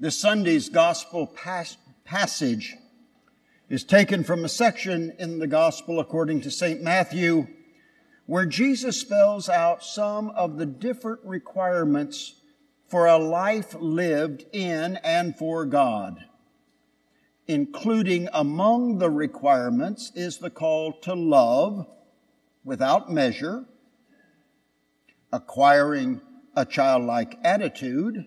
This Sunday's gospel pas- passage is taken from a section in the gospel according to St. Matthew where Jesus spells out some of the different requirements for a life lived in and for God. Including among the requirements is the call to love without measure, acquiring a childlike attitude,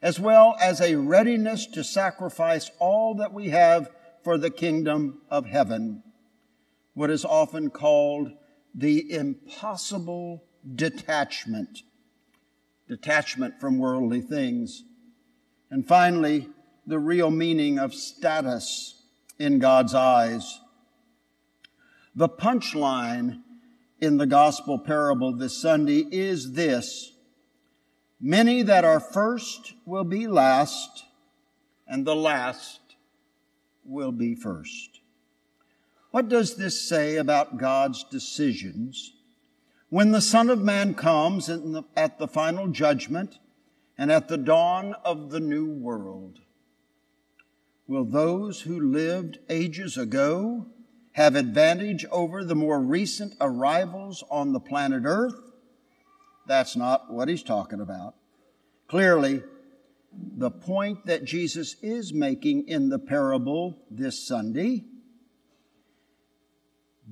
as well as a readiness to sacrifice all that we have for the kingdom of heaven, what is often called the impossible detachment, detachment from worldly things. And finally, the real meaning of status in God's eyes. The punchline in the gospel parable this Sunday is this Many that are first will be last, and the last will be first. What does this say about God's decisions when the Son of Man comes the, at the final judgment and at the dawn of the new world? Will those who lived ages ago have advantage over the more recent arrivals on the planet Earth? That's not what he's talking about. Clearly, the point that Jesus is making in the parable this Sunday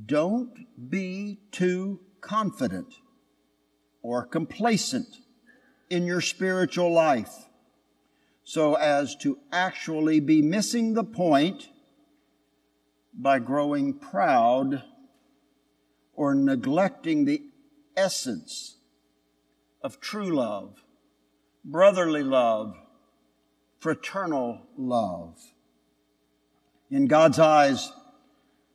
don't be too confident or complacent in your spiritual life so as to actually be missing the point by growing proud or neglecting the essence of true love, brotherly love, fraternal love. In God's eyes,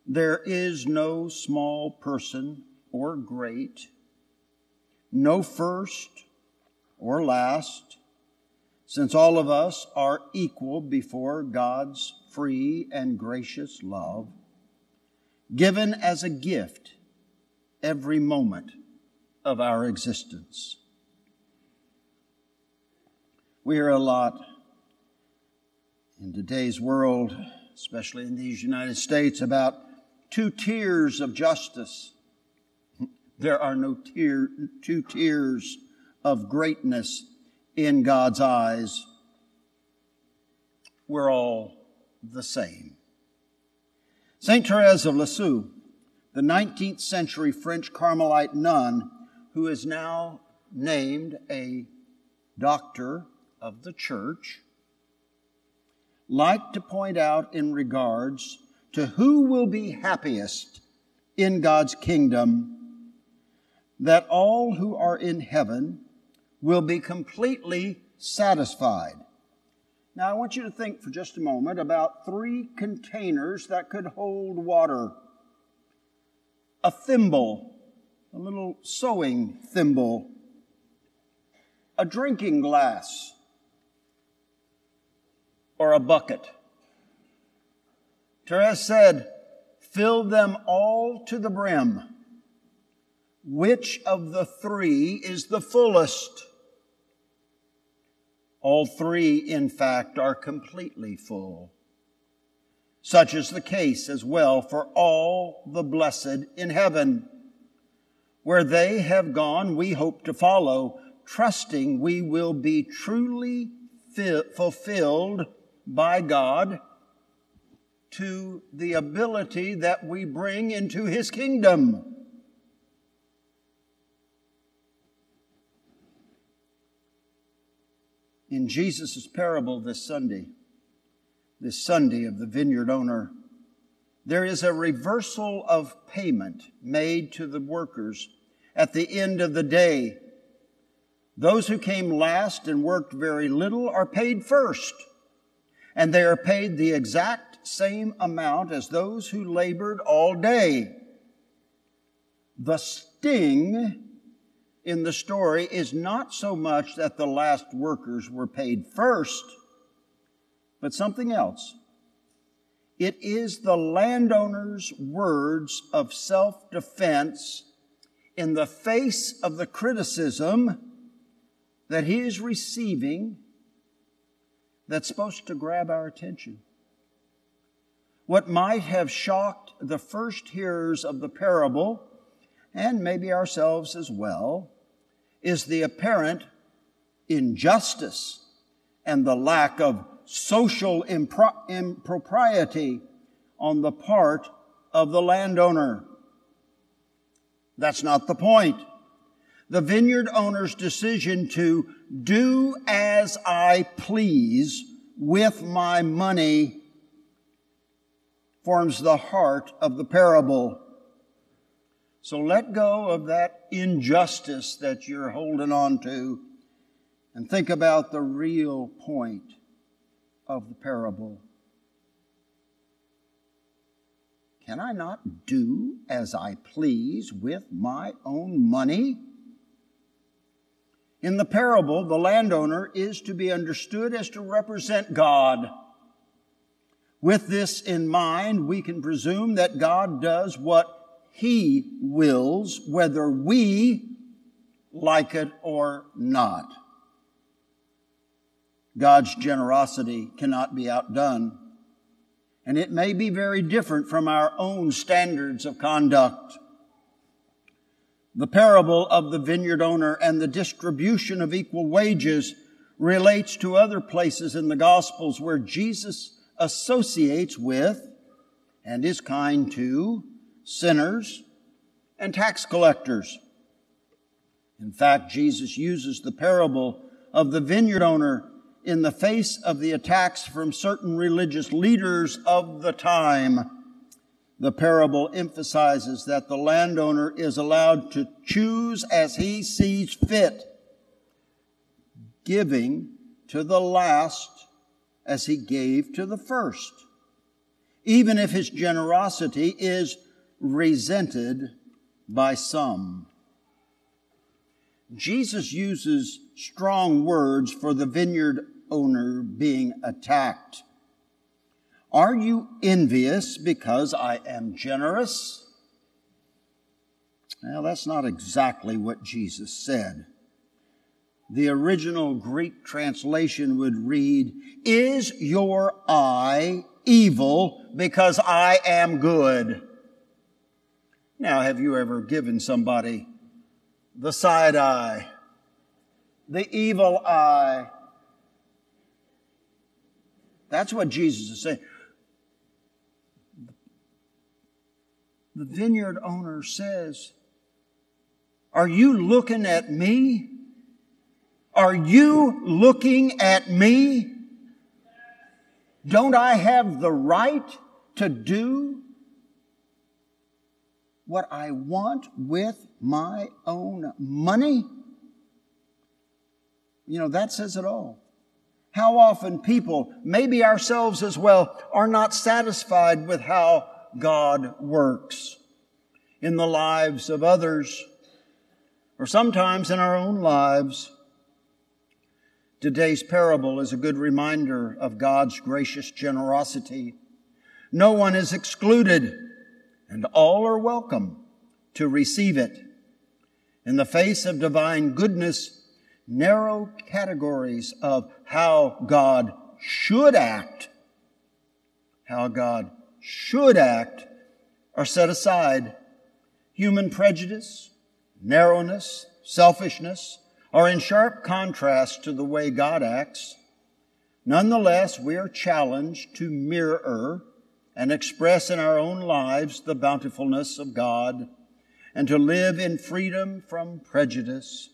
there is no small person or great, no first or last, since all of us are equal before God's free and gracious love, given as a gift every moment of our existence. We hear a lot in today's world, especially in these United States, about two tiers of justice. There are no tier, two tiers of greatness in God's eyes. We're all the same. Saint Therese of Lisieux, the 19th century French Carmelite nun who is now named a doctor of the church like to point out in regards to who will be happiest in God's kingdom that all who are in heaven will be completely satisfied. Now, I want you to think for just a moment about three containers that could hold water a thimble, a little sewing thimble, a drinking glass, or a bucket. Therese said, Fill them all to the brim. Which of the three is the fullest? All three, in fact, are completely full. Such is the case as well for all the blessed in heaven. Where they have gone, we hope to follow, trusting we will be truly fulfilled by God to the ability that we bring into His kingdom. In Jesus' parable this Sunday, this Sunday of the vineyard owner, there is a reversal of payment made to the workers at the end of the day. Those who came last and worked very little are paid first and they are paid the exact same amount as those who labored all day. The sting in the story is not so much that the last workers were paid first, but something else. It is the landowner's words of self defense in the face of the criticism that he is receiving that's supposed to grab our attention. What might have shocked the first hearers of the parable, and maybe ourselves as well, is the apparent injustice and the lack of social impro- impropriety on the part of the landowner. That's not the point. The vineyard owner's decision to do as I please with my money forms the heart of the parable. So let go of that injustice that you're holding on to and think about the real point of the parable. Can I not do as I please with my own money? In the parable, the landowner is to be understood as to represent God. With this in mind, we can presume that God does what He wills, whether we like it or not. God's generosity cannot be outdone, and it may be very different from our own standards of conduct. The parable of the vineyard owner and the distribution of equal wages relates to other places in the Gospels where Jesus associates with and is kind to sinners and tax collectors. In fact, Jesus uses the parable of the vineyard owner in the face of the attacks from certain religious leaders of the time the parable emphasizes that the landowner is allowed to choose as he sees fit, giving to the last as he gave to the first, even if his generosity is resented by some. Jesus uses strong words for the vineyard owner being attacked. Are you envious because I am generous? Well, that's not exactly what Jesus said. The original Greek translation would read, Is your eye evil because I am good? Now, have you ever given somebody the side eye, the evil eye? That's what Jesus is saying. The vineyard owner says, Are you looking at me? Are you looking at me? Don't I have the right to do what I want with my own money? You know, that says it all. How often people, maybe ourselves as well, are not satisfied with how God works in the lives of others, or sometimes in our own lives. Today's parable is a good reminder of God's gracious generosity. No one is excluded, and all are welcome to receive it. In the face of divine goodness, narrow categories of how God should act, how God should act are set aside. Human prejudice, narrowness, selfishness are in sharp contrast to the way God acts. Nonetheless, we are challenged to mirror and express in our own lives the bountifulness of God and to live in freedom from prejudice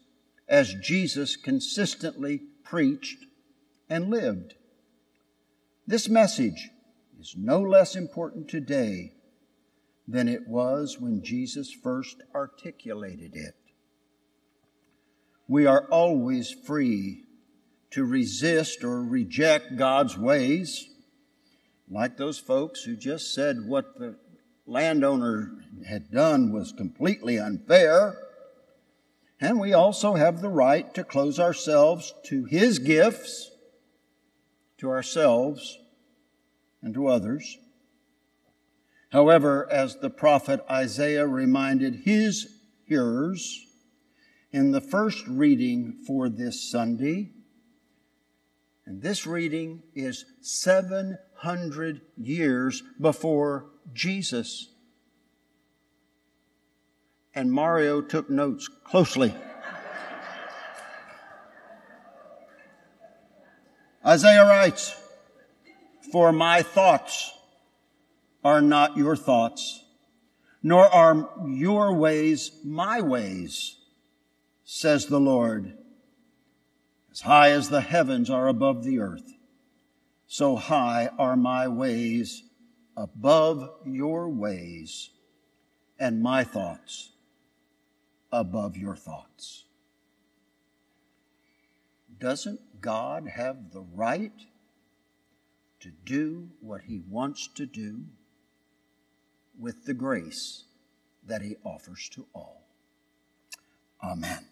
as Jesus consistently preached and lived. This message is no less important today than it was when Jesus first articulated it. We are always free to resist or reject God's ways, like those folks who just said what the landowner had done was completely unfair. And we also have the right to close ourselves to His gifts, to ourselves, and to others. However, as the prophet Isaiah reminded his hearers in the first reading for this Sunday, And this reading is 700 years before Jesus. And Mario took notes closely. Isaiah writes, For my thoughts are not your thoughts, nor are your ways my ways, says the Lord. As high as the heavens are above the earth, so high are my ways above your ways, and my thoughts above your thoughts. Doesn't God have the right to do what he wants to do with the grace that he offers to all? Amen.